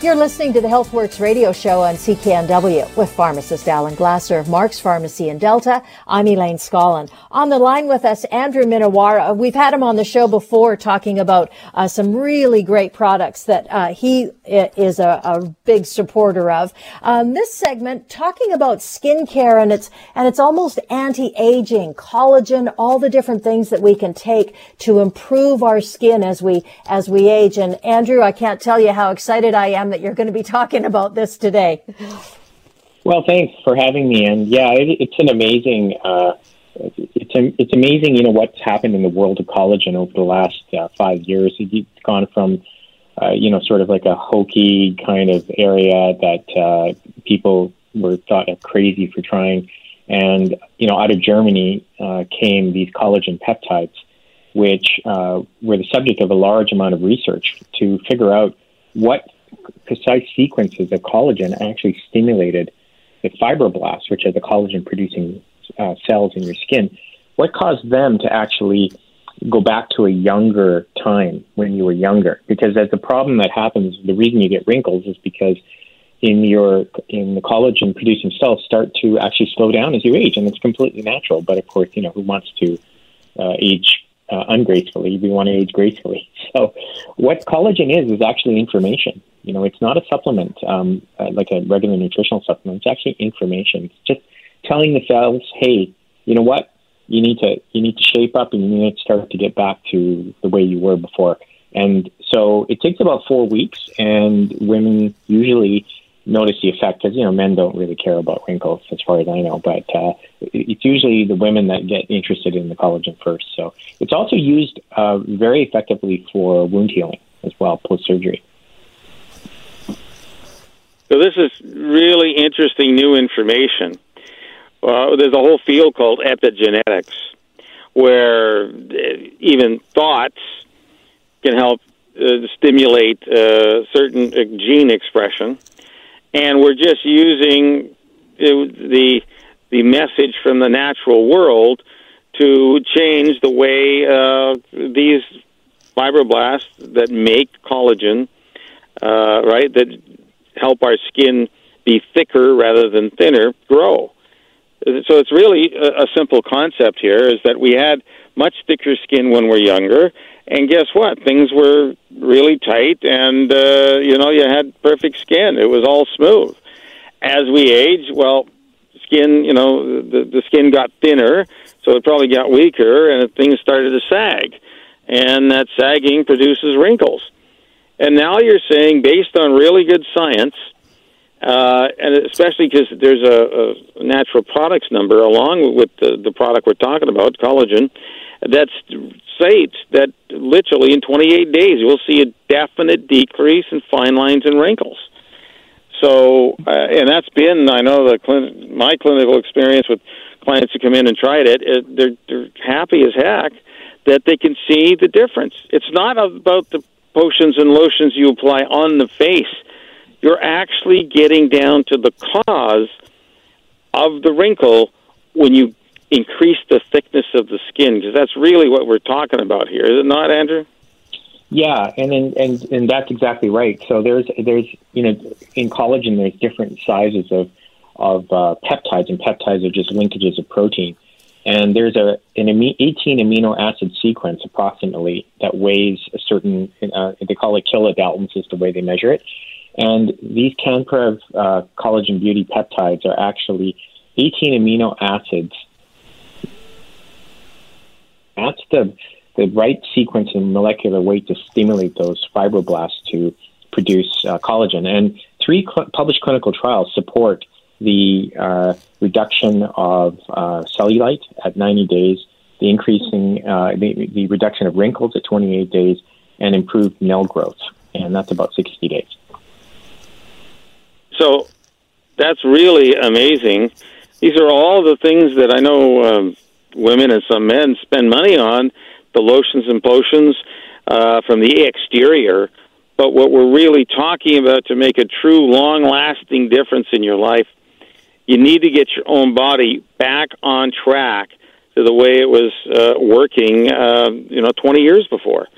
You're listening to the HealthWorks radio show on CKNW with pharmacist Alan Glasser of Mark's Pharmacy in Delta. I'm Elaine Scollin. On the line with us, Andrew Minowara. We've had him on the show before talking about uh, some really great products that uh, he is a, a, big supporter of. Um, this segment talking about skincare and it's and it's almost anti-aging, collagen, all the different things that we can take to improve our skin as we as we age. And Andrew, I can't tell you how excited I am that you're going to be talking about this today. Well, thanks for having me. And yeah, it, it's an amazing, uh, it's it's amazing, you know, what's happened in the world of collagen over the last uh, five years. It's gone from, uh, you know, sort of like a hokey kind of area that uh, people were thought of crazy for trying, and you know, out of Germany uh, came these collagen peptides, which uh, were the subject of a large amount of research to figure out what precise sequences of collagen actually stimulated the fibroblasts, which are the collagen producing uh, cells in your skin. What caused them to actually go back to a younger time when you were younger? Because as the problem that happens, the reason you get wrinkles is because in your in the collagen producing cells start to actually slow down as you age, and it's completely natural. But of course, you know who wants to uh, age uh, ungracefully. We want to age gracefully. So, what collagen is is actually information. You know, it's not a supplement um, uh, like a regular nutritional supplement. It's actually information. It's just telling the cells, hey, you know what? You need to you need to shape up and you need to start to get back to the way you were before. And so it takes about four weeks, and women usually notice the effect because you know men don't really care about wrinkles as far as I know, but uh, it's usually the women that get interested in the collagen first. So it's also used uh, very effectively for wound healing as well post surgery. So this is really interesting new information. Uh, there's a whole field called epigenetics, where uh, even thoughts can help uh, stimulate uh, certain gene expression and we're just using the the message from the natural world to change the way uh, these fibroblasts that make collagen, uh, right, that help our skin be thicker rather than thinner, grow. So it's really a, a simple concept here: is that we had much thicker skin when we're younger, and guess what? Things were really tight, and uh, you know you had perfect skin. It was all smooth. As we age, well, skin, you know, the the skin got thinner, so it probably got weaker, and things started to sag, and that sagging produces wrinkles. And now you're saying, based on really good science, uh, and especially because there's a, a natural products number along with the, the product we're talking about, collagen, that states that literally in 28 days you'll see a definite decrease in fine lines and wrinkles. So, uh, and that's been I know the clin- my clinical experience with clients who come in and tried it, it they're, they're happy as heck that they can see the difference. It's not about the potions and lotions you apply on the face. You're actually getting down to the cause of the wrinkle when you increase the thickness of the skin because that's really what we're talking about here, is it not, Andrew? Yeah, and and and, and that's exactly right. So there's there's you know in collagen there's different sizes of of uh, peptides, and peptides are just linkages of protein. And there's a an 18 amino acid sequence approximately that weighs a certain uh, they call it kilodaltons is the way they measure it. And these Canprev uh, collagen beauty peptides are actually 18 amino acids that's the the right sequence and molecular weight to stimulate those fibroblasts to produce uh, collagen. And three cl- published clinical trials support the uh, reduction of uh, cellulite at 90 days, the increasing uh, the, the reduction of wrinkles at 28 days, and improved nail growth, and that's about 60 days. So that's really amazing. These are all the things that I know um, women and some men spend money on the lotions and potions uh, from the exterior. But what we're really talking about to make a true, long lasting difference in your life, you need to get your own body back on track to the way it was uh, working, uh, you know, 20 years before,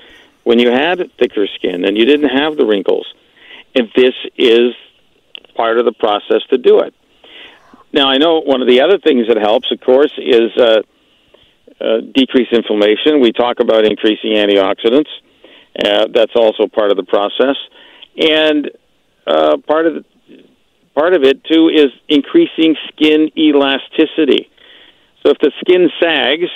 when you had thicker skin and you didn't have the wrinkles. And this is part of the process to do it. Now, I know one of the other things that helps, of course, is uh, uh, decrease inflammation. We talk about increasing antioxidants. Uh, that's also part of the process, and uh, part of the, part of it too is increasing skin elasticity. So if the skin sags,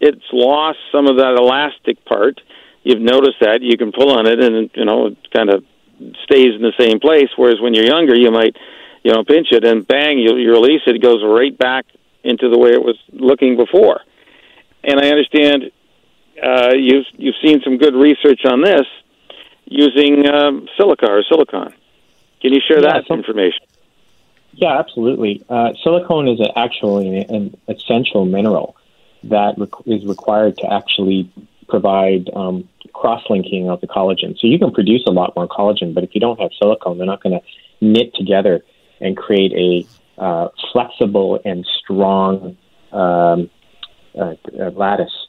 it's lost some of that elastic part. You've noticed that you can pull on it, and you know it kind of stays in the same place. Whereas when you're younger, you might you know pinch it and bang, you, you release it, it goes right back into the way it was looking before and I understand uh, you've you've seen some good research on this using um, silica or silicon. Can you share yeah, that so, information? Yeah, absolutely. Uh, silicone is actually an essential mineral that is required to actually provide um, cross-linking of the collagen. So you can produce a lot more collagen, but if you don't have silicone, they're not going to knit together and create a uh, flexible and strong um, uh, uh, lattice.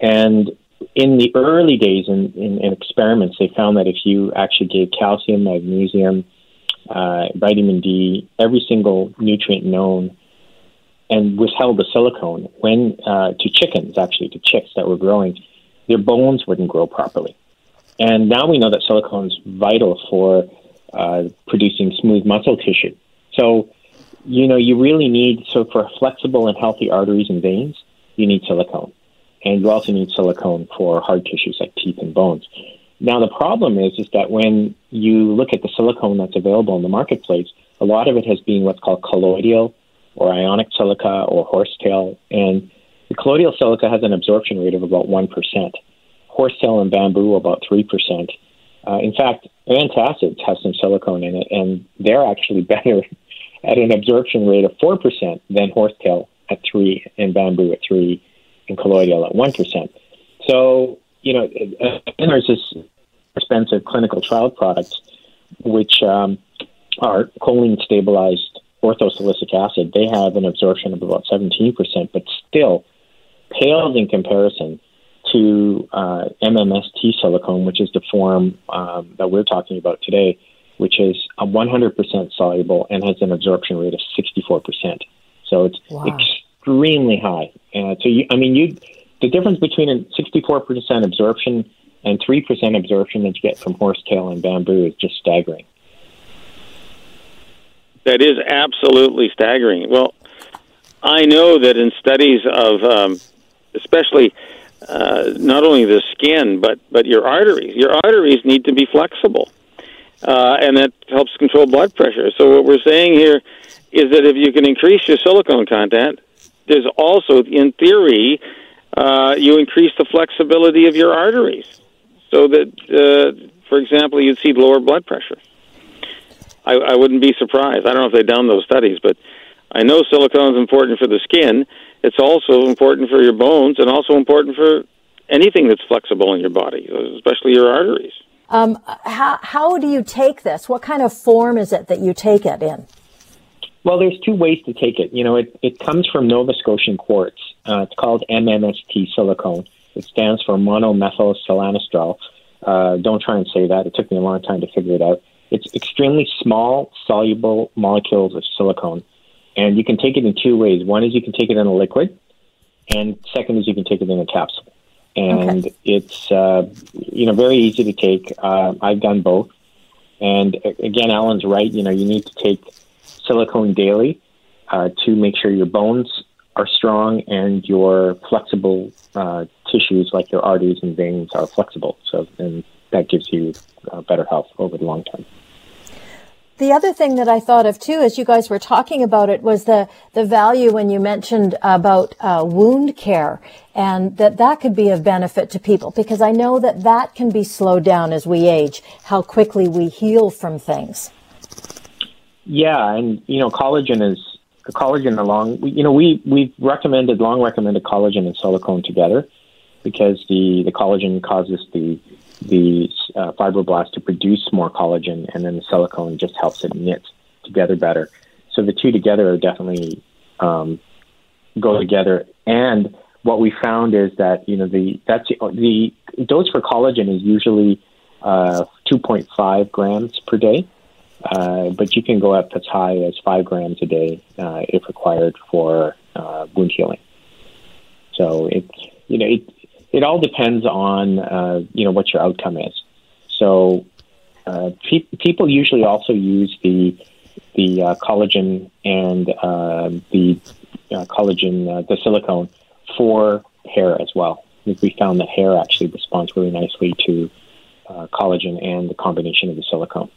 And in the early days in, in, in, experiments, they found that if you actually gave calcium, magnesium, uh, vitamin D, every single nutrient known, and withheld the silicone when uh, to chickens, actually to chicks that were growing, their bones wouldn't grow properly. And now we know that silicone is vital for uh, producing smooth muscle tissue. So, you know, you really need so for flexible and healthy arteries and veins, you need silicone. And you also need silicone for hard tissues like teeth and bones. Now, the problem is, is that when you look at the silicone that's available in the marketplace, a lot of it has been what's called colloidal or ionic silica or horsetail. And the colloidal silica has an absorption rate of about 1%. Horsetail and bamboo, about 3%. Uh, in fact, antacids have some silicone in it, and they're actually better at an absorption rate of 4% than horsetail at three and bamboo at three and colloidal at one percent. So you know, and there's this expensive clinical trial products which um, are choline stabilized orthosilicic acid. They have an absorption of about 17%, but still pales in comparison to uh, MMST silicone, which is the form um, that we're talking about today, which is a 100% soluble and has an absorption rate of 64%. So it's wow. extremely high. Uh, so you, I mean, you the difference between a 64% absorption and 3% absorption that you get from horsetail and bamboo is just staggering. That is absolutely staggering. Well, I know that in studies of, um, especially uh, not only the skin, but but your arteries, your arteries need to be flexible, uh, and that helps control blood pressure. So what we're saying here is that if you can increase your silicone content, there's also, in theory, uh, you increase the flexibility of your arteries, so that, uh, for example, you'd see lower blood pressure. I, I wouldn't be surprised. I don't know if they've done those studies, but I know silicone is important for the skin. It's also important for your bones, and also important for anything that's flexible in your body, especially your arteries. Um, how how do you take this? What kind of form is it that you take it in? Well, there's two ways to take it. You know, it, it comes from Nova Scotian quartz. Uh, it's called MMST silicone. It stands for monomethyl silanetriol. Uh, don't try and say that. It took me a long time to figure it out. It's extremely small, soluble molecules of silicone. And you can take it in two ways. One is you can take it in a liquid, and second is you can take it in a capsule. And okay. it's, uh, you know, very easy to take. Uh, I've done both. And again, Alan's right. You know, you need to take silicone daily uh, to make sure your bones are strong and your flexible uh, tissues like your arteries and veins are flexible. So, and that gives you uh, better health over the long term. The other thing that I thought of too, as you guys were talking about it, was the the value when you mentioned about uh, wound care, and that that could be of benefit to people because I know that that can be slowed down as we age, how quickly we heal from things. Yeah, and you know, collagen is collagen along. You know, we we've recommended long recommended collagen and silicone together because the the collagen causes the the uh, fibroblast to produce more collagen, and then the silicone just helps it knit together better. So the two together are definitely um, go together. And what we found is that you know the that's the dose for collagen is usually uh, 2.5 grams per day, uh, but you can go up as high as five grams a day uh, if required for uh, wound healing. So it you know it it all depends on uh, you know what your outcome is. So uh, pe- people usually also use the the collagen and uh, the collagen the silicone for hair as well. We found that hair actually responds really nicely to collagen and the combination of the silicone.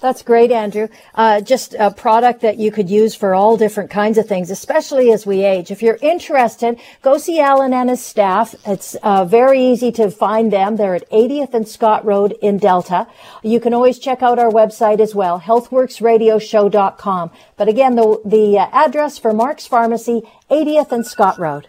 That's great, Andrew. Uh, just a product that you could use for all different kinds of things, especially as we age. If you're interested, go see Alan and his staff. It's uh, very easy to find them. They're at 80th and Scott Road in Delta. You can always check out our website as well, healthworksradioshow.com. But again, the, the uh, address for Mark's Pharmacy, 80th and Scott Road.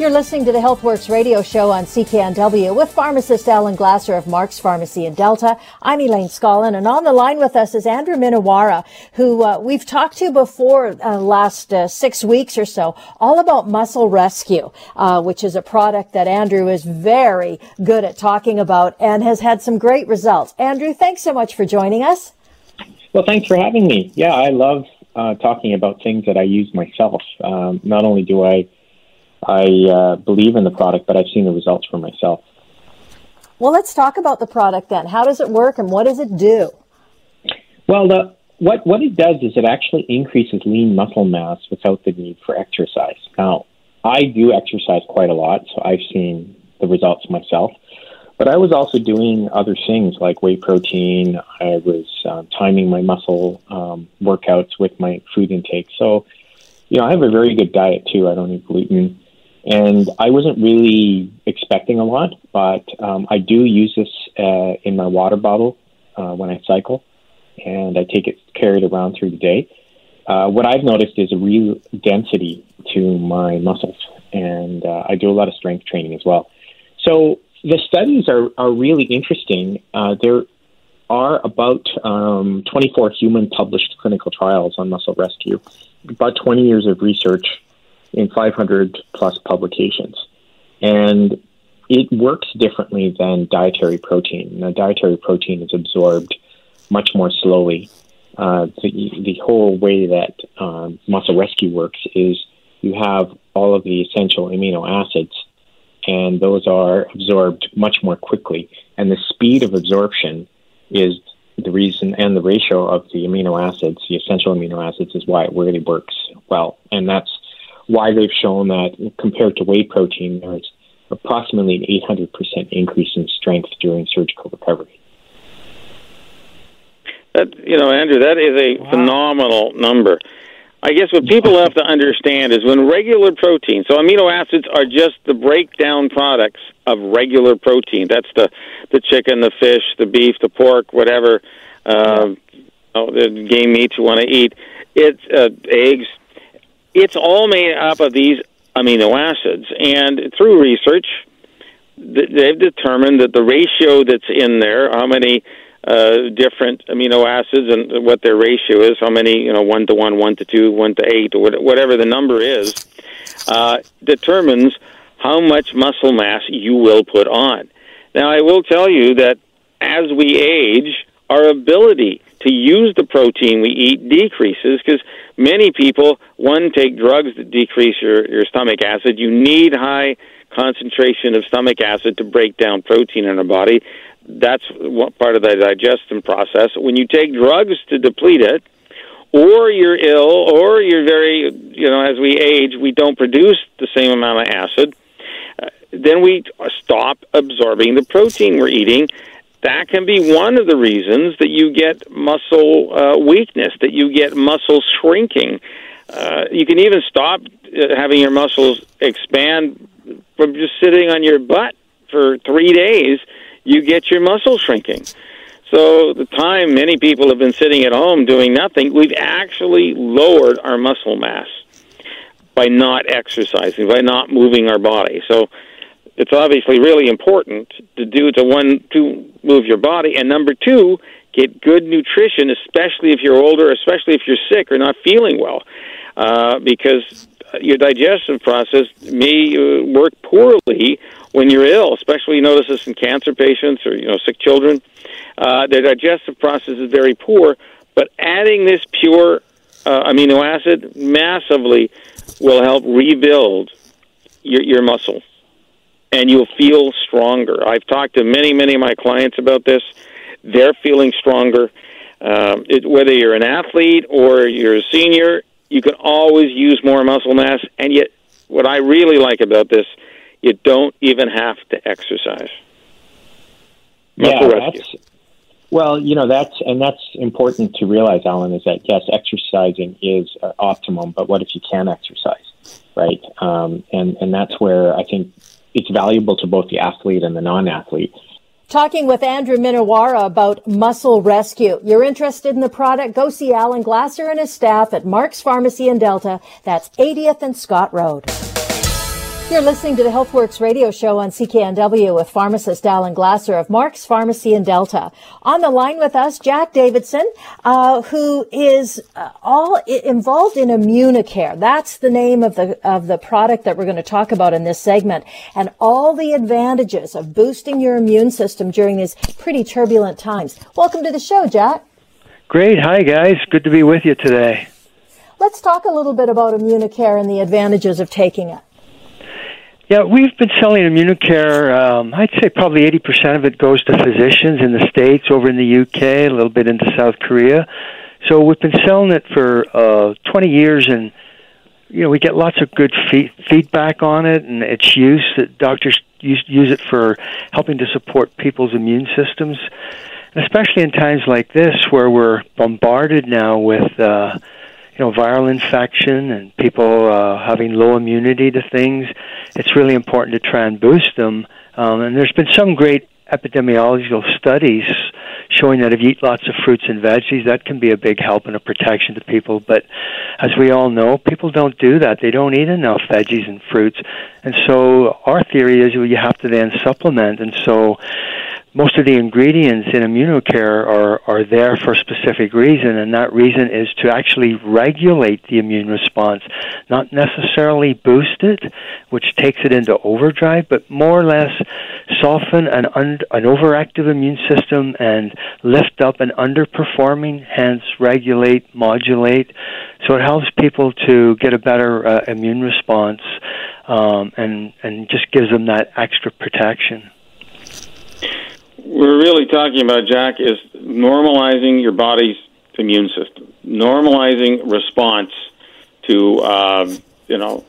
You're listening to the HealthWorks radio show on CKNW with pharmacist Alan Glasser of Mark's Pharmacy in Delta. I'm Elaine Scollin, and on the line with us is Andrew Minowara, who uh, we've talked to before uh, last uh, six weeks or so, all about Muscle Rescue, uh, which is a product that Andrew is very good at talking about and has had some great results. Andrew, thanks so much for joining us. Well, thanks for having me. Yeah, I love uh, talking about things that I use myself. Um, not only do I I uh, believe in the product, but I've seen the results for myself. Well, let's talk about the product then. How does it work and what does it do? Well, the, what, what it does is it actually increases lean muscle mass without the need for exercise. Now, I do exercise quite a lot, so I've seen the results myself. But I was also doing other things like whey protein. I was um, timing my muscle um, workouts with my food intake. So, you know, I have a very good diet too. I don't eat gluten. And I wasn't really expecting a lot, but um, I do use this uh, in my water bottle uh, when I cycle, and I take it carried around through the day. Uh, what I've noticed is a real density to my muscles, and uh, I do a lot of strength training as well. So the studies are, are really interesting. Uh, there are about um, 24 human published clinical trials on muscle rescue, about 20 years of research in 500 plus publications. And it works differently than dietary protein. Now, dietary protein is absorbed much more slowly. Uh, the, the whole way that um, muscle rescue works is you have all of the essential amino acids, and those are absorbed much more quickly. And the speed of absorption is the reason, and the ratio of the amino acids, the essential amino acids, is why it really works well. And that's why they've shown that compared to whey protein, there's approximately an 800% increase in strength during surgical recovery. That, you know, Andrew, that is a wow. phenomenal number. I guess what people have to understand is when regular protein, so amino acids are just the breakdown products of regular protein. That's the the chicken, the fish, the beef, the pork, whatever, uh, you know, the game meat you want to eat. It's uh, eggs, it's all made up of these amino acids. And through research, they've determined that the ratio that's in there, how many uh, different amino acids and what their ratio is, how many, you know, one to one, one to two, one to eight, or whatever the number is, uh, determines how much muscle mass you will put on. Now, I will tell you that as we age, our ability to use the protein we eat decreases because many people, one, take drugs that decrease your, your stomach acid. You need high concentration of stomach acid to break down protein in our body. That's one part of the digestion process. When you take drugs to deplete it, or you're ill, or you're very, you know, as we age, we don't produce the same amount of acid, uh, then we stop absorbing the protein we're eating. That can be one of the reasons that you get muscle uh, weakness, that you get muscle shrinking. Uh, you can even stop uh, having your muscles expand from just sitting on your butt for three days. You get your muscles shrinking. So the time many people have been sitting at home doing nothing, we've actually lowered our muscle mass by not exercising, by not moving our body. So it's obviously really important to do to one to move your body, and number two, get good nutrition, especially if you're older, especially if you're sick or not feeling well, uh, because your digestive process may uh, work poorly when you're ill. Especially, you notice this in cancer patients or you know sick children. Uh, their digestive process is very poor, but adding this pure uh, amino acid massively will help rebuild your, your muscle, and you'll feel stronger. I've talked to many, many of my clients about this. They're feeling stronger. Um, it, whether you're an athlete or you're a senior, you can always use more muscle mass. And yet, what I really like about this, you don't even have to exercise. Muscle yeah, rescue. Well, you know that's and that's important to realize, Alan, is that yes, exercising is uh, optimum, but what if you can't exercise, right? Um, and and that's where I think it's valuable to both the athlete and the non-athlete. Talking with Andrew Minowara about Muscle Rescue. You're interested in the product? Go see Alan Glasser and his staff at Mark's Pharmacy in Delta. That's 80th and Scott Road. You're listening to the HealthWorks radio show on CKNW with pharmacist Alan Glasser of Mark's Pharmacy in Delta. On the line with us, Jack Davidson, uh, who is uh, all involved in Immunicare. That's the name of the of the product that we're going to talk about in this segment, and all the advantages of boosting your immune system during these pretty turbulent times. Welcome to the show, Jack. Great. Hi, guys. Good to be with you today. Let's talk a little bit about Immunicare and the advantages of taking it. Yeah, we've been selling Immunicare. Um, I'd say probably 80% of it goes to physicians in the States, over in the UK, a little bit into South Korea. So we've been selling it for uh, 20 years, and you know we get lots of good fee- feedback on it and its use. That doctors use use it for helping to support people's immune systems, and especially in times like this where we're bombarded now with. Uh, you know viral infection and people uh, having low immunity to things, it's really important to try and boost them. Um, and there's been some great epidemiological studies showing that if you eat lots of fruits and veggies, that can be a big help and a protection to people. But as we all know, people don't do that. They don't eat enough veggies and fruits. And so our theory is you have to then supplement. And so most of the ingredients in Immunicare are, are there for a specific reason, and that reason is to actually regulate the immune response, not necessarily boost it, which takes it into overdrive, but more or less soften an, un- an overactive immune system and lift up an underperforming, hence regulate, modulate. So it helps people to get a better uh, immune response um, and, and just gives them that extra protection we're really talking about, Jack, is normalizing your body's immune system, normalizing response to, um, you know,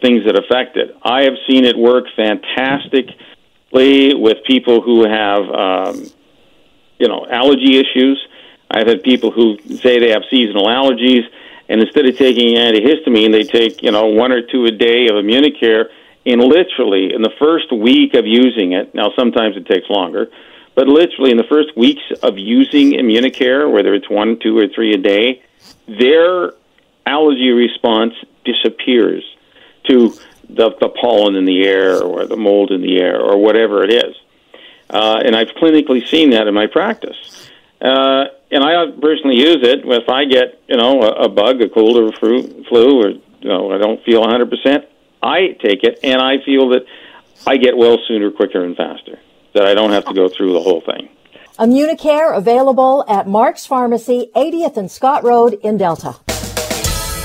things that affect it. I have seen it work fantastically with people who have, um, you know, allergy issues. I've had people who say they have seasonal allergies, and instead of taking antihistamine, they take, you know, one or two a day of Immunicare in literally in the first week of using it, now sometimes it takes longer, but literally in the first weeks of using Immunicare, whether it's one, two, or three a day, their allergy response disappears to the, the pollen in the air or the mold in the air or whatever it is. Uh, and I've clinically seen that in my practice. Uh, and I personally use it if I get, you know, a, a bug, a cold or a flu, flu, or you know, I don't feel 100%. I take it, and I feel that I get well sooner, quicker, and faster. That I don't have to go through the whole thing. Immunicare available at Mark's Pharmacy, 80th and Scott Road in Delta.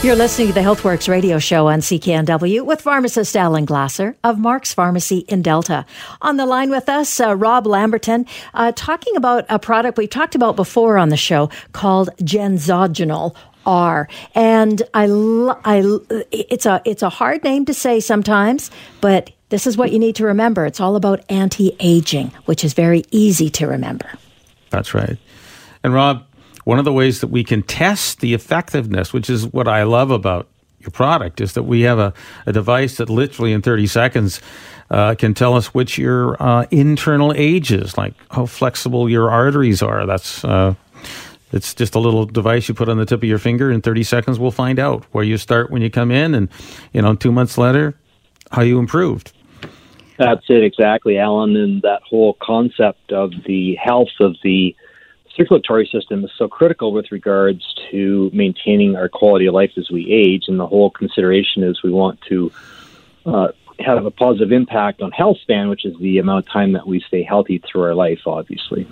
You're listening to the HealthWorks radio show on CKNW with pharmacist Alan Glasser of Mark's Pharmacy in Delta. On the line with us, uh, Rob Lamberton, uh, talking about a product we talked about before on the show called Genzogenol R. And I, I, it's a, it's a hard name to say sometimes, but this is what you need to remember. It's all about anti-aging, which is very easy to remember. That's right. And Rob, one of the ways that we can test the effectiveness, which is what I love about your product, is that we have a, a device that literally in 30 seconds uh, can tell us which your uh, internal age is, like how flexible your arteries are. That's uh, it's just a little device you put on the tip of your finger. In 30 seconds, we'll find out where you start when you come in, and you know, two months later, how you improved. That's it exactly, Alan. And that whole concept of the health of the circulatory system is so critical with regards to maintaining our quality of life as we age. And the whole consideration is we want to uh, have a positive impact on health span, which is the amount of time that we stay healthy through our life, obviously.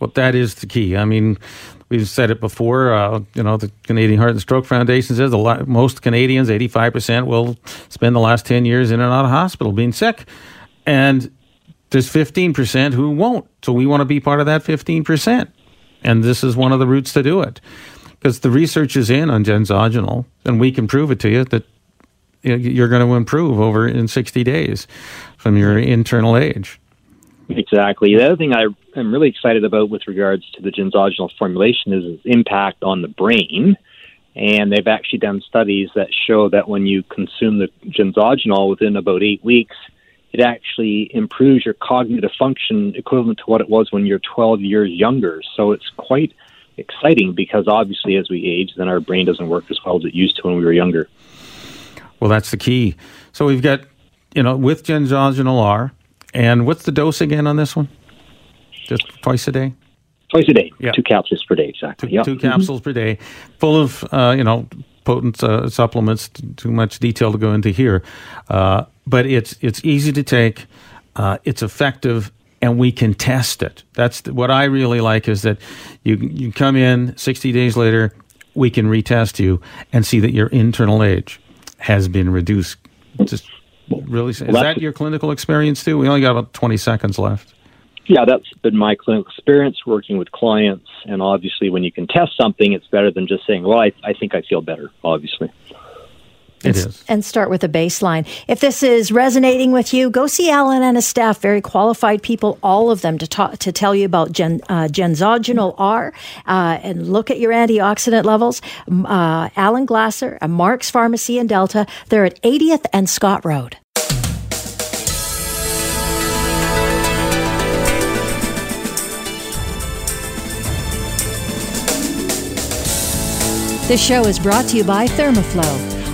Well, that is the key. I mean, we've said it before. Uh, you know, the Canadian Heart and Stroke Foundation says the lot, most Canadians, 85%, will spend the last 10 years in and out of hospital being sick. And there's 15% who won't. So we want to be part of that 15%. And this is one of the routes to do it. Because the research is in on genzogenol, and we can prove it to you that you're going to improve over in 60 days from your internal age. Exactly. The other thing I am really excited about with regards to the genzogenol formulation is its impact on the brain. And they've actually done studies that show that when you consume the genzogenol within about eight weeks, it actually improves your cognitive function equivalent to what it was when you're 12 years younger. So it's quite exciting because obviously as we age, then our brain doesn't work as well as it used to when we were younger. Well, that's the key. So we've got, you know, with genzogenol R, and what's the dose again on this one? Just twice a day? Twice a day. Yeah. Two capsules per day, exactly. Two, yep. two capsules mm-hmm. per day, full of, uh, you know, potent uh, supplements. Too much detail to go into here, uh, but it's it's easy to take. Uh, it's effective, and we can test it. That's the, what I really like is that you you come in sixty days later, we can retest you and see that your internal age has been reduced. Just really, is well, that your clinical experience too? We only got about twenty seconds left yeah, that's been my clinical experience working with clients. And obviously, when you can test something, it's better than just saying, well, I, I think I feel better, obviously. It is. And start with a baseline. If this is resonating with you, go see Alan and his staff, very qualified people, all of them, to talk, to tell you about gen, uh, genzogenol R uh, and look at your antioxidant levels. Uh, Alan Glasser, a Mark's Pharmacy in Delta. They're at 80th and Scott Road. This show is brought to you by Thermaflow.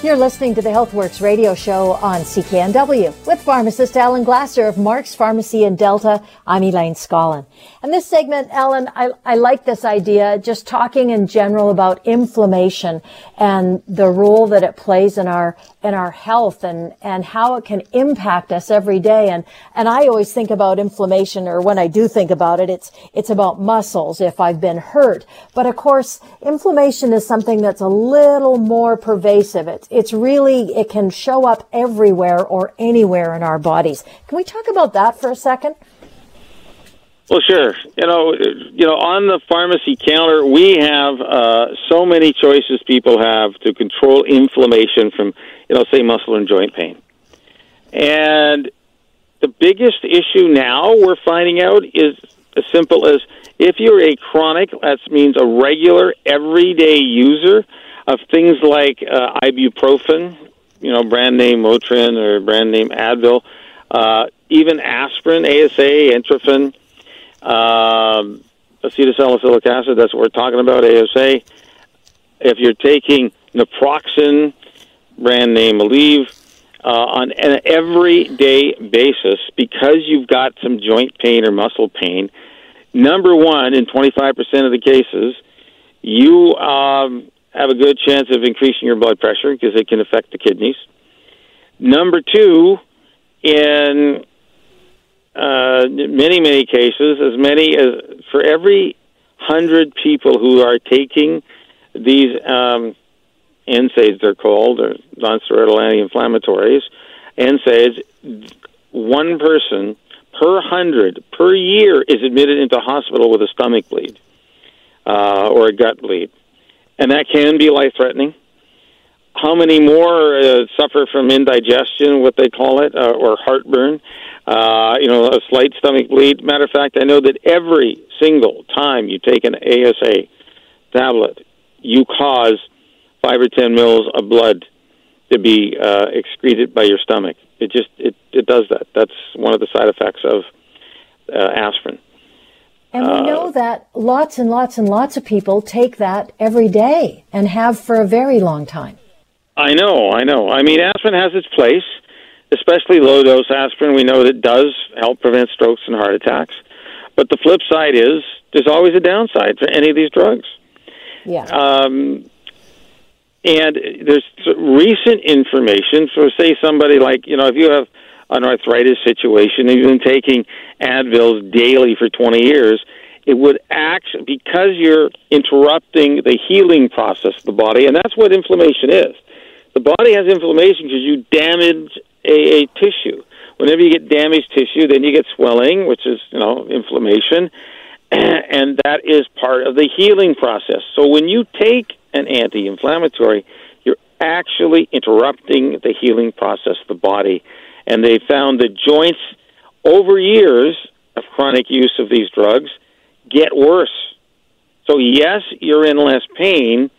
You're listening to the HealthWorks radio show on CKNW with pharmacist Alan Glasser of Mark's Pharmacy in Delta. I'm Elaine Scollin. And this segment, Alan, I, I like this idea, just talking in general about inflammation and the role that it plays in our in our health and, and how it can impact us every day. And, and I always think about inflammation, or when I do think about it, it's, it's about muscles if I've been hurt. But of course, inflammation is something that's a little more pervasive. It's, it's really, it can show up everywhere or anywhere in our bodies. Can we talk about that for a second? Well, sure. You know, you know, on the pharmacy counter, we have uh, so many choices people have to control inflammation from, you know, say muscle and joint pain. And the biggest issue now we're finding out is as simple as if you're a chronic, that means a regular, everyday user of things like uh, ibuprofen, you know, brand name Motrin or brand name Advil, uh, even aspirin, ASA, Entrophen um, acetylsalicylic acid, that's what we're talking about, ASA. If you're taking naproxen, brand name Aleve, uh, on an everyday basis because you've got some joint pain or muscle pain. Number one, in 25% of the cases, you um, have a good chance of increasing your blood pressure because it can affect the kidneys. Number two, in uh, many, many cases, as many as for every hundred people who are taking these um, NSAIDs, they're called, or nonsteroidal anti-inflammatories, NSAIDs, one person per hundred per year is admitted into hospital with a stomach bleed uh, or a gut bleed, and that can be life-threatening. How many more uh, suffer from indigestion, what they call it, uh, or heartburn? Uh, you know, a slight stomach bleed. Matter of fact, I know that every single time you take an ASA tablet, you cause five or ten mils of blood to be uh, excreted by your stomach. It just it it does that. That's one of the side effects of uh, aspirin. And we know that lots and lots and lots of people take that every day and have for a very long time. I know, I know. I mean, aspirin has its place, especially low dose aspirin. We know that it does help prevent strokes and heart attacks. But the flip side is there's always a downside for any of these drugs. Yeah. Um, and there's recent information. So, say somebody like, you know, if you have an arthritis situation you've been taking Advils daily for 20 years, it would act because you're interrupting the healing process of the body, and that's what inflammation is. The body has inflammation because you damage a, a tissue. Whenever you get damaged tissue, then you get swelling, which is, you know, inflammation, and that is part of the healing process. So when you take an anti inflammatory, you're actually interrupting the healing process of the body. And they found that joints over years of chronic use of these drugs get worse. So, yes, you're in less pain,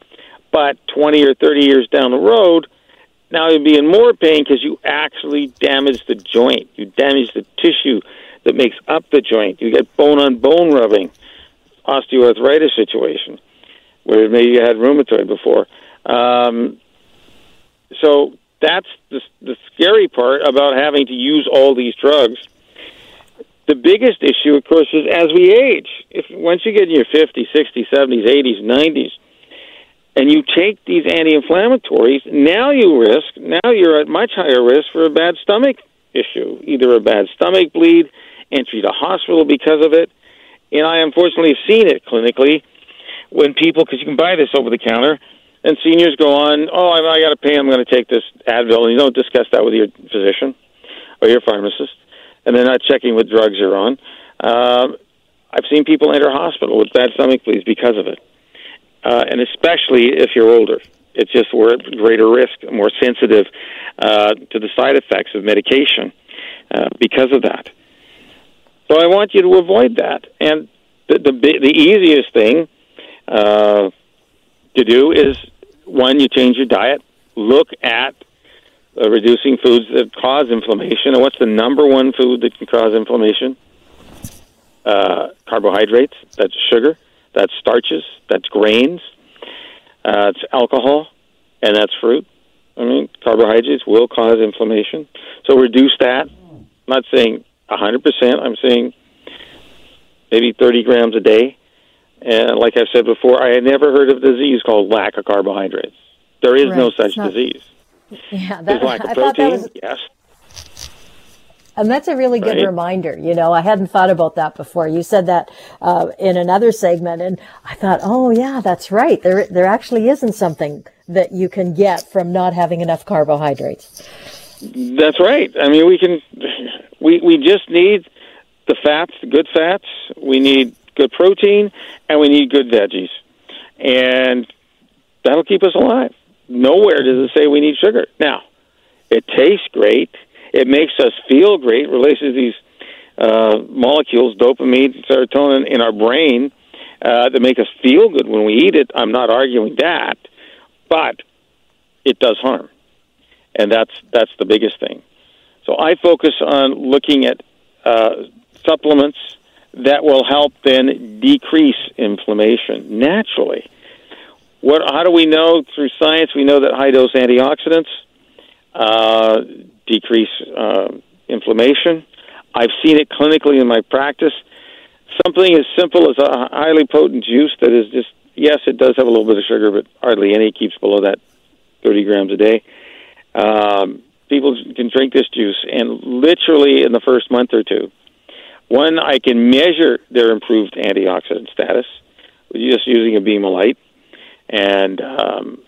but 20 or 30 years down the road, now you'll be in more pain because you actually damage the joint. You damage the tissue that makes up the joint. You get bone on bone rubbing, osteoarthritis situation where maybe you had rheumatoid before. Um, so that's the, the scary part about having to use all these drugs. The biggest issue, of course, is as we age. If once you get in your 50s, 60s, 70s, 80s, 90s, and you take these anti-inflammatories, now you risk, now you're at much higher risk for a bad stomach issue, either a bad stomach bleed, entry to hospital because of it. And I unfortunately have seen it clinically when people, because you can buy this over the counter, and seniors go on, oh, I, I got to pay, I'm going to take this Advil, and you don't discuss that with your physician or your pharmacist, and they're not checking what drugs you're on. Um, I've seen people enter hospital with bad stomach bleeds because of it, uh, and especially if you're older. It's just we're at greater risk, more sensitive uh, to the side effects of medication uh, because of that. So I want you to avoid that. And the the, the easiest thing uh, to do is one, you change your diet. Look at uh, reducing foods that cause inflammation. And what's the number one food that can cause inflammation? Uh, carbohydrates. That's sugar. That's starches. That's grains. Uh, it's alcohol, and that's fruit. I mean, carbohydrates will cause inflammation. So reduce that. I'm not saying 100%. I'm saying maybe 30 grams a day. And like I said before, I had never heard of a disease called lack of carbohydrates. There is Right. no such not- disease. Yeah, There's that, lack of I thought that protein, was, yes. and that's a really good Right. reminder. You know, I hadn't thought about that before. You said that uh, in another segment, and I thought, oh yeah, that's right. There, there actually isn't something that you can get from not having enough carbohydrates. That's right. I mean, we can. We we just need the fats, the good fats. We need good protein, and we need good veggies, and that'll keep us alive. Nowhere does it say we need sugar. Now, it tastes great. It makes us feel great. Releases these uh, molecules, dopamine, serotonin, in our brain uh, that make us feel good when we eat it. I'm not arguing that, but it does harm and that's that's the biggest thing. So I focus on looking at uh, supplements that will help then decrease inflammation naturally. What? How do we know through science? We know that high dose antioxidants uh, decrease uh, inflammation. I've seen it clinically in my practice. Something as simple as a highly potent juice that is just yes, it does have a little bit of sugar, but hardly any. Keeps below that 30 grams a day. Um, people can drink this juice, and literally in the first month or two, one, I can measure their improved antioxidant status just using a beam of light, and um,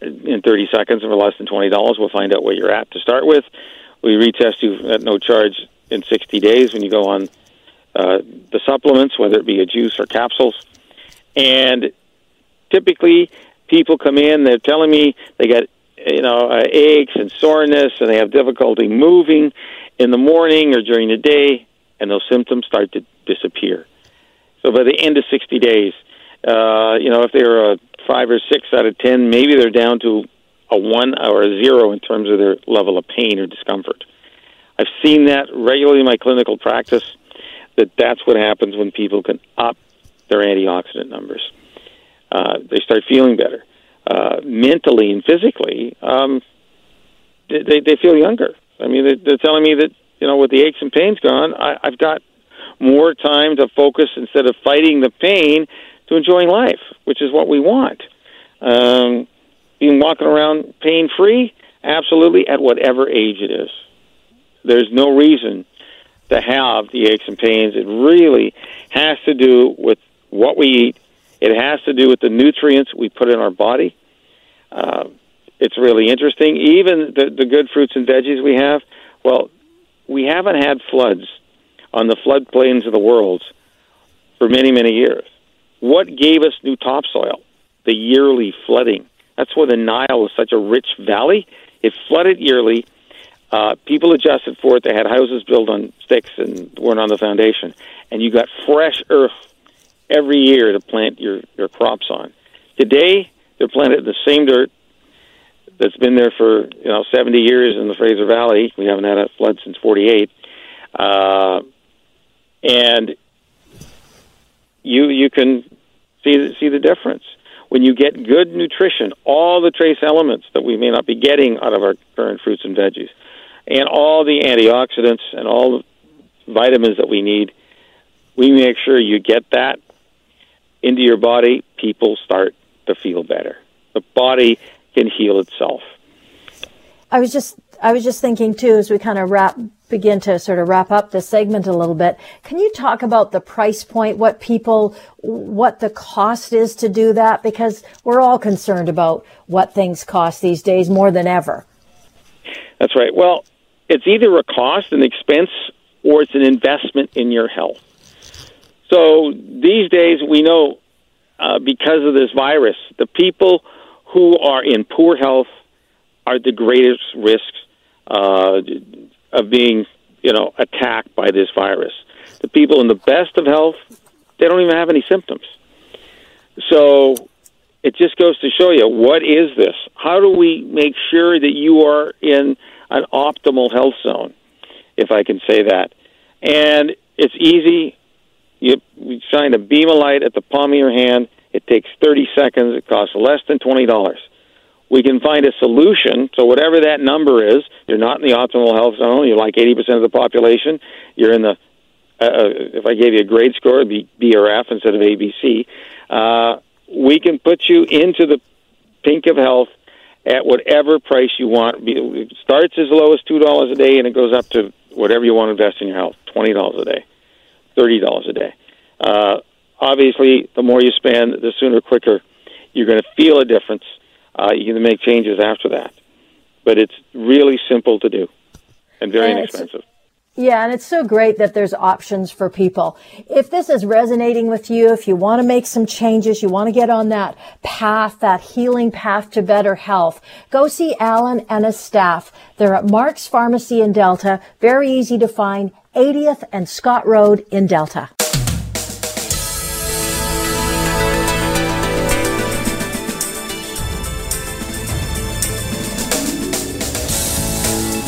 in 30 seconds for less than $20, we'll find out where you're at to start with. We retest you at no charge in 60 days when you go on uh, the supplements, whether it be a juice or capsules. And typically, people come in, they're telling me they got you know uh, aches and soreness, and they have difficulty moving in the morning or during the day, and those symptoms start to disappear. So by the end of 60 days, uh, you know, if they're a five or six out of 10, maybe they're down to a one or a zero in terms of their level of pain or discomfort. I've seen that regularly in my clinical practice. That that's what happens when people can up their antioxidant numbers. Uh, they start feeling better uh, mentally and physically. Um, they they feel younger. I mean, they're, they're telling me that you know with the aches and pains gone, I, I've got more time to focus instead of fighting the pain to enjoying life, which is what we want. Um, being walking around pain free, absolutely, at whatever age it is. There's no reason to have the aches and pains. It really has to do with what we eat. It has to do with the nutrients we put in our body. Uh, it's really interesting. Even the, the good fruits and veggies we have, well, we haven't had floods on the floodplains of the world for many, many years. What gave us new topsoil? The yearly flooding. That's why the Nile is such a rich valley. It flooded yearly. Uh, people adjusted for it. They had houses built on sticks and weren't on the foundation. And you got fresh earth every year to plant your, your crops on. Today, they're planted in the same dirt that's been there for you know 70 years in the Fraser Valley. We haven't had a flood since 48. Uh, and you you can see see the difference when you get good nutrition, all the trace elements that we may not be getting out of our current fruits and veggies, and all the antioxidants and all the vitamins that we need. We make sure you get that into your body. People start to feel better. The body can heal itself. I was just I was just thinking too as we kind of wrap begin to sort of wrap up this segment a little bit. Can you talk about the price point, what people, what the cost is to do that? Because we're all concerned about what things cost these days more than ever. That's right. Well, it's either a cost, an expense, or it's an investment in your health. So these days, we know uh, because of this virus, the people who are in poor health are the greatest risks uh, of being, you know, attacked by this virus. The people in the best of health, they don't even have any symptoms. So it just goes to show you what is this? How do we make sure that you are in an optimal health zone, if I can say that? And it's easy. You, shine a beam of light at the palm of your hand. It takes 30 seconds. It costs less than $20 we can find a solution. So whatever that number is, you're not in the optimal health zone. You're like 80% of the population. You're in the uh, uh if I gave you a grade score, it'd be B or F instead of ABC. Uh, we can put you into the pink of health at whatever price you want. It starts as low as two dollars a day, and it goes up to whatever you want to invest in your health: twenty dollars a day, thirty dollars a day. Uh, obviously, the more you spend, the sooner, quicker you're going to feel a difference uh, you can make changes after that. But it's really simple to do and very and inexpensive. Yeah, and it's so great that there's options for people. If this is resonating with you, if you want to make some changes, you want to get on that path, that healing path to better health, go see Alan and his staff. They're at Mark's Pharmacy in Delta. Very easy to find, 80th and Scott Road in Delta.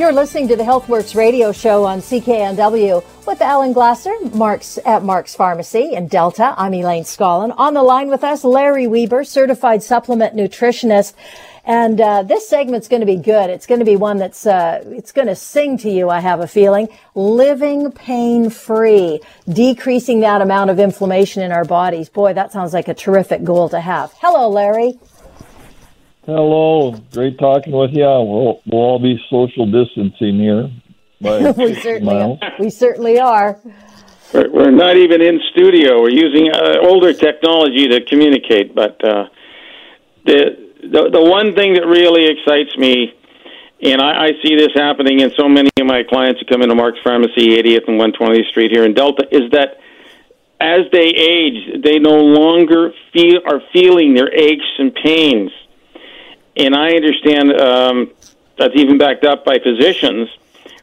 You're listening to the HealthWorks radio show on CKNW with Alan Glasser, Mark's at Mark's Pharmacy in Delta. I'm Elaine Scollin. On the line with us, Larry Weber, certified supplement nutritionist. And uh, this segment's going to be good. It's going to be one that's uh, it's going to sing to you. I have a feeling. Living pain free, decreasing that amount of inflammation in our bodies. Boy, that sounds like a terrific goal to have. Hello, Larry. Hello, great talking with you. We'll we'll all be social distancing here. we certainly we certainly are. We're, we're, not even in studio. We're using uh, older technology to communicate, but uh, the the the one thing that really excites me, and I, I see this happening in so many of my clients who come into Mark's Pharmacy, 80th and 120th Street here in Delta, is that as they age, they no longer feel are feeling their aches and pains, and I understand um, that's even backed up by physicians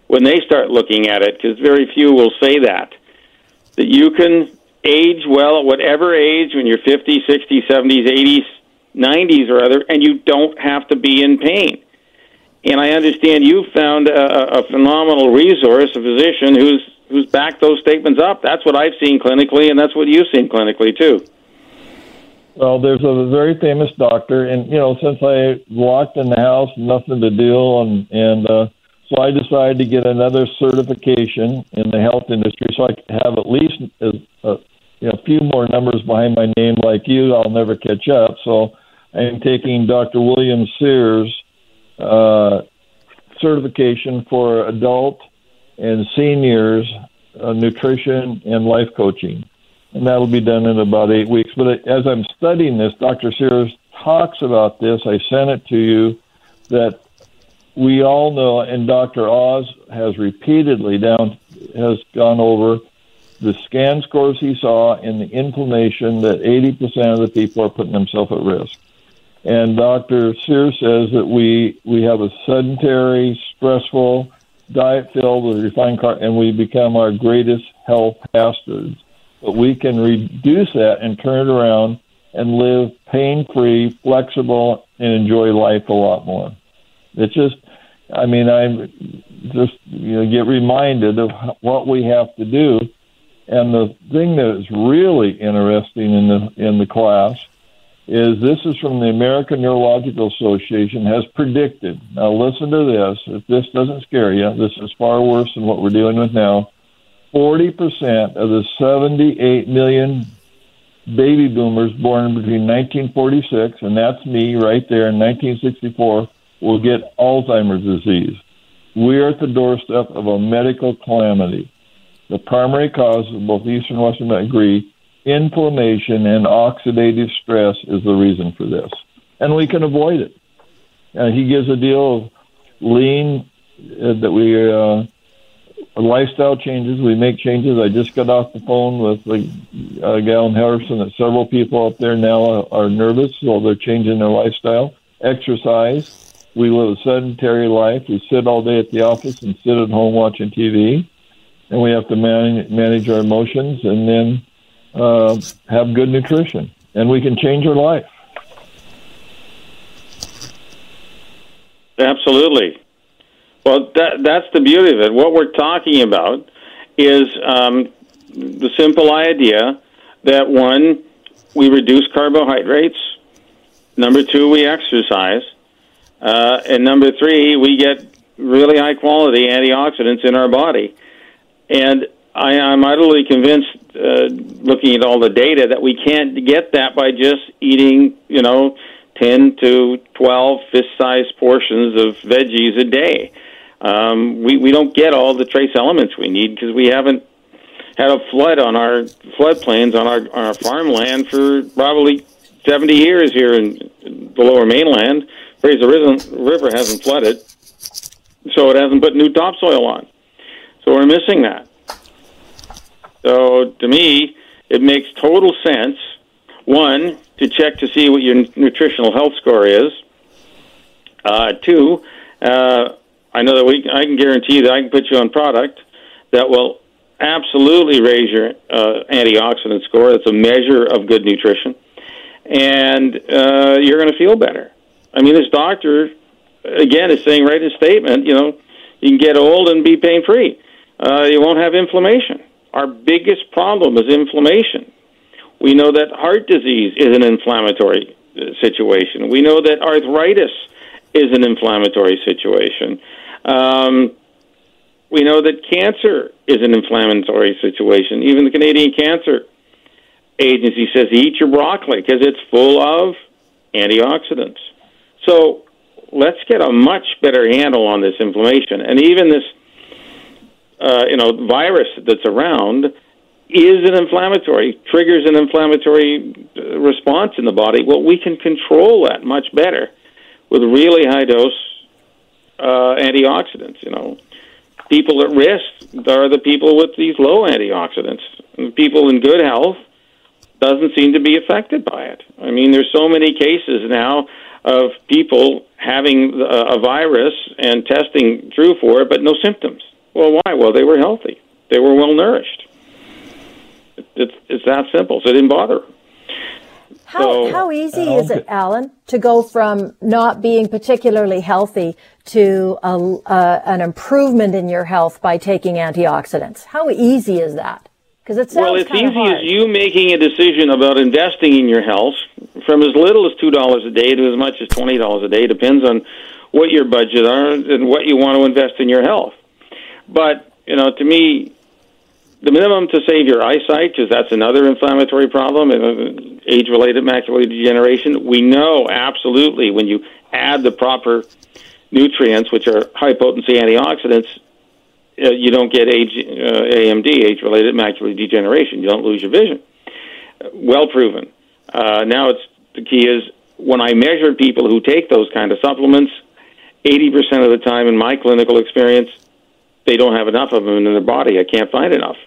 when they start looking at it, because very few will say that that you can age well at whatever age when you're 50, 60, 70s, 80s 90s or other, and you don't have to be in pain. And I understand you found a, a phenomenal resource, a physician who's who's backed those statements up. That's what I've seen clinically, and that's what you've seen clinically too. Well, there's a very famous doctor, and you know, since I locked in the house, nothing to do, and and uh, so I decided to get another certification in the health industry, so I could have at least a, a you know, a few more numbers behind my name, like you. I'll never catch up. So I'm taking Dr. William Sears uh, certification for adult and seniors uh, nutrition and life coaching. And that'll be done in about eight weeks. But as I'm studying this, Dr. Sears talks about this. I sent it to you that we all know, and Dr. Oz has repeatedly down has gone over the scan scores he saw and the inflammation that 80% of the people are putting themselves at risk. And Dr. Sears says that we, we have a sedentary, stressful diet filled with refined carbs, and we become our greatest health bastards. But we can reduce that and turn it around and live pain free, flexible, and enjoy life a lot more. It's just, I mean, I just you know get reminded of what we have to do. And the thing that is really interesting in the in the class is this is from the American Neurological Association has predicted. Now listen to this. If this doesn't scare you, this is far worse than what we're dealing with now. 40% of the 78 million baby boomers born between 1946 and that's me right there in 1964 will get Alzheimer's disease. We are at the doorstep of a medical calamity. The primary cause of both Eastern and Western agree inflammation and oxidative stress is the reason for this. And we can avoid it. Uh, he gives a deal of lean uh, that we uh, lifestyle changes. We make changes. I just got off the phone with the uh, gal in Harrison that several people up there now are, nervous, so they're changing their lifestyle. Exercise. We live a sedentary life. We sit all day at the office and sit at home watching TV, and we have to manage manage our emotions and then uh, have good nutrition, and we can change our life. Absolutely. Well, that, that's the beauty of it. What we're talking about is um, the simple idea that one, we reduce carbohydrates. Number two, we exercise. Uh, and number three, we get really high quality antioxidants in our body. And I, I'm utterly convinced, uh, looking at all the data, that we can't get that by just eating, you know, 10 to 12 fist-sized portions of veggies a day. Um, we we don't get all the trace elements we need because we haven't had a flood on our floodplains on our on our farmland for probably 70 years here in the Lower Mainland. Fraser River hasn't flooded, so it hasn't put new topsoil on. So we're missing that. So to me, it makes total sense. One, to check to see what your nutritional health score is. Uh, two, uh, I know that we I can guarantee you that I can put you on product that will absolutely raise your uh, antioxidant score. It's a measure of good nutrition. and uh, you're going to feel better. I mean, this doctor, again, is saying right in his statement, you know, you can get old and be pain free. Uh, you won't have inflammation. Our biggest problem is inflammation. We know that heart disease is an inflammatory uh, situation. We know that arthritis is an inflammatory situation. Um, we know that cancer is an inflammatory situation. Even the Canadian Cancer Agency says eat your broccoli because it's full of antioxidants. So let's get a much better handle on this inflammation. And even this, uh, you know, virus that's around is an inflammatory, triggers an inflammatory uh, response in the body. Well, we can control that much better with really high dose uh, antioxidants. You know, people at risk are the people with these low antioxidants. And people in good health doesn't seem to be affected by it. I mean, there's so many cases now of people having a virus and testing true for it, but no symptoms. Well, why? Well, they were healthy. They were well nourished. It's, it's that simple. So it didn't bother. How, so, how easy is it, Alan, to go from not being particularly healthy to a, uh, an improvement in your health by taking antioxidants? How easy is that? Because it sounds well, it's easy hard. as you making a decision about investing in your health from as little as two dollars a day to as much as twenty dollars a day. Depends on what your budget are and what you want to invest in your health. But you know, to me, the minimum to save your eyesight, because that's another inflammatory problem, uh, age-related macular degeneration. We know absolutely when you add the proper nutrients, which are high-potency antioxidants, uh, you don't get age uh, AMD, age-related macular degeneration. You don't lose your vision. well proven. Uh, now it's the key is when I measure people who take those kind of supplements, 80% of the time in my clinical experience, they don't have enough of them in their body. I can't find enough.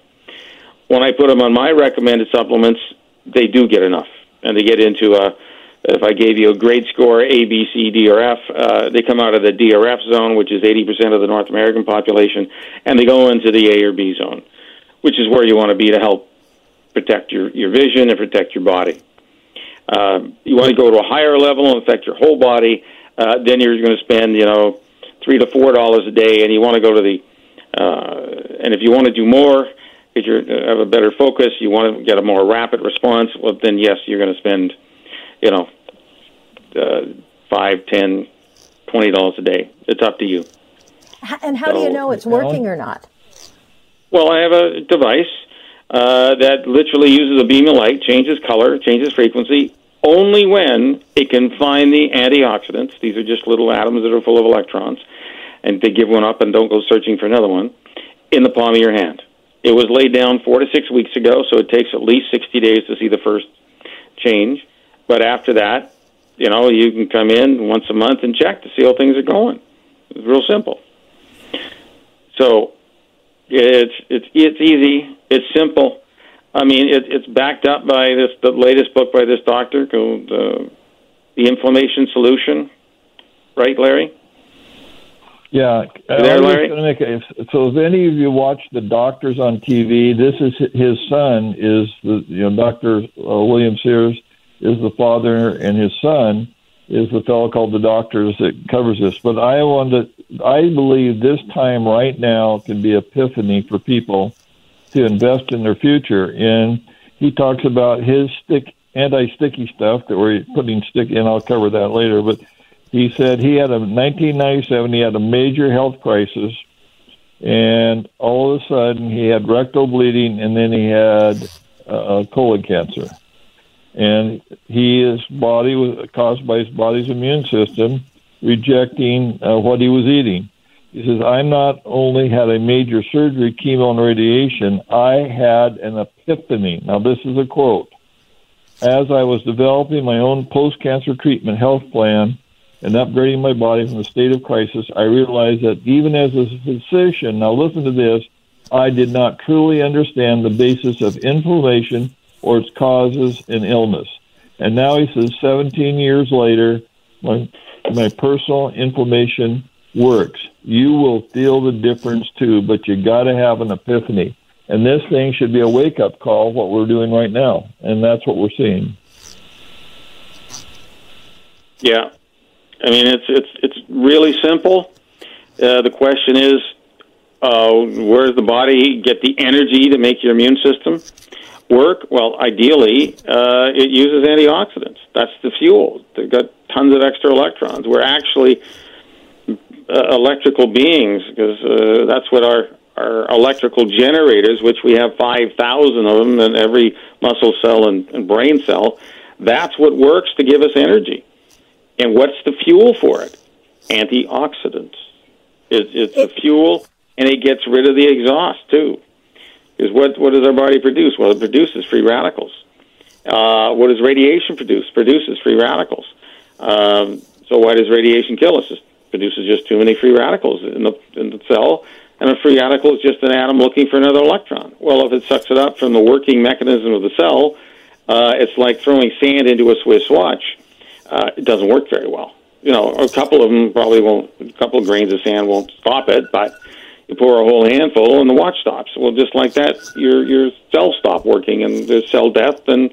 When I put them on my recommended supplements, they do get enough, and they get into a if I gave you a grade score A, B, C, D, or F, uh, they come out of the D or F zone, which is 80% of the North American population, and they go into the A or B zone, which is where you want to be to help protect your, your vision and protect your body. Uh, you want to go to a higher level and affect your whole body, uh, then you're going to spend, you know, three to four dollars a day, and you want to go to the, uh, and if you want to do more, if you have a better focus, you want to get a more rapid response, well, then yes, you're going to spend you know, uh, five, ten, twenty dollars a day. It's up to you. And how so, do you know it's working or not? Well, I have a device uh, that literally uses a beam of light, changes color, changes frequency, only when it can find the antioxidants. These are just little atoms that are full of electrons, and they give one up and don't go searching for another one in the palm of your hand. It was laid down four to six weeks ago, so it takes at least 60 days to see the first change. But after that, you know, you can come in once a month and check to see how things are going. It's real simple. So it's it's it's easy. It's simple. I mean, it, it's backed up by this the latest book by this doctor called uh, "The Inflammation Solution." Right, Larry? Yeah. there, Larry? Make a, so, if any of you watch the doctors on TV, this is his son is the you know Doctor uh, William Sears is the father, and his son is the fellow called the doctors that covers this. But I want to, I believe this time right now can be epiphany for people to invest in their future. And he talks about his stick anti-sticky stuff that we're putting stick in. I'll cover that later. But he said he had a 1997. He had a major health crisis, and all of a sudden he had rectal bleeding, and then he had uh, colon cancer and he his body was caused by his body's immune system rejecting uh, what he was eating. He says, "I not only had a major surgery, chemo, and radiation. I had an epiphany." Now, this is a quote. As I was developing my own post-cancer treatment health plan and upgrading my body from a state of crisis, I realized that even as a physician, now listen to this, I did not truly understand the basis of inflammation or its causes and illness. And now he says, 17 years later, my, my personal inflammation works. You will feel the difference too, but you got to have an epiphany. And this thing should be a wake up call, what we're doing right now. And that's what we're seeing. Yeah, I mean it's it's it's really simple. Uh, the question is, uh, where does the body get the energy to make your immune system work? Well, ideally, uh, it uses antioxidants. That's the fuel. They've got tons of extra electrons. We're actually uh, electrical beings because uh, that's what our our electrical generators, which we have 5,000 of them in every muscle cell and, and brain cell, that's what works to give us energy. And what's the fuel for it? Antioxidants. It, it's it, the fuel, and it gets rid of the exhaust too. Because what what does our body produce? Well, it produces free radicals. Uh, what does radiation produce? Produces free radicals. Um, so why does radiation kill us? It produces just too many free radicals in the in the cell, and a free radical is just an atom looking for another electron. Well, if it sucks it up from the working mechanism of the cell, uh, it's like throwing sand into a Swiss watch. Uh, it doesn't work very well. You know, a couple of them probably won't. A couple of grains of sand won't stop it, but you pour a whole handful and the watch stops. Well, just like that, your your cells stop working and there's cell death, and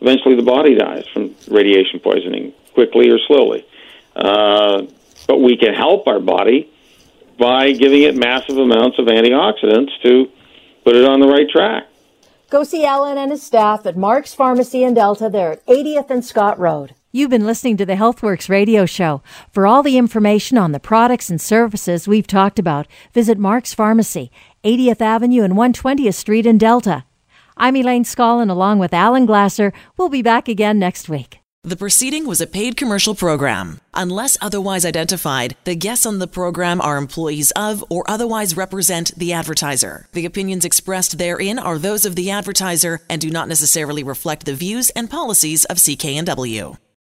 eventually the body dies from radiation poisoning, quickly or slowly. Uh, but we can help our body by giving it massive amounts of antioxidants to put it on the right track. Go see Alan and his staff at Mark's Pharmacy in Delta. They're at 80th and Scott Road. You've been listening to the HealthWorks radio show. For all the information on the products and services we've talked about, visit Mark's Pharmacy, 80th Avenue and 120th Street in Delta. I'm Elaine Scollin along with Alan Glasser. We'll be back again next week. The proceeding was a paid commercial program. Unless otherwise identified, the guests on the program are employees of or otherwise represent the advertiser. The opinions expressed therein are those of the advertiser and do not necessarily reflect the views and policies of CKNW.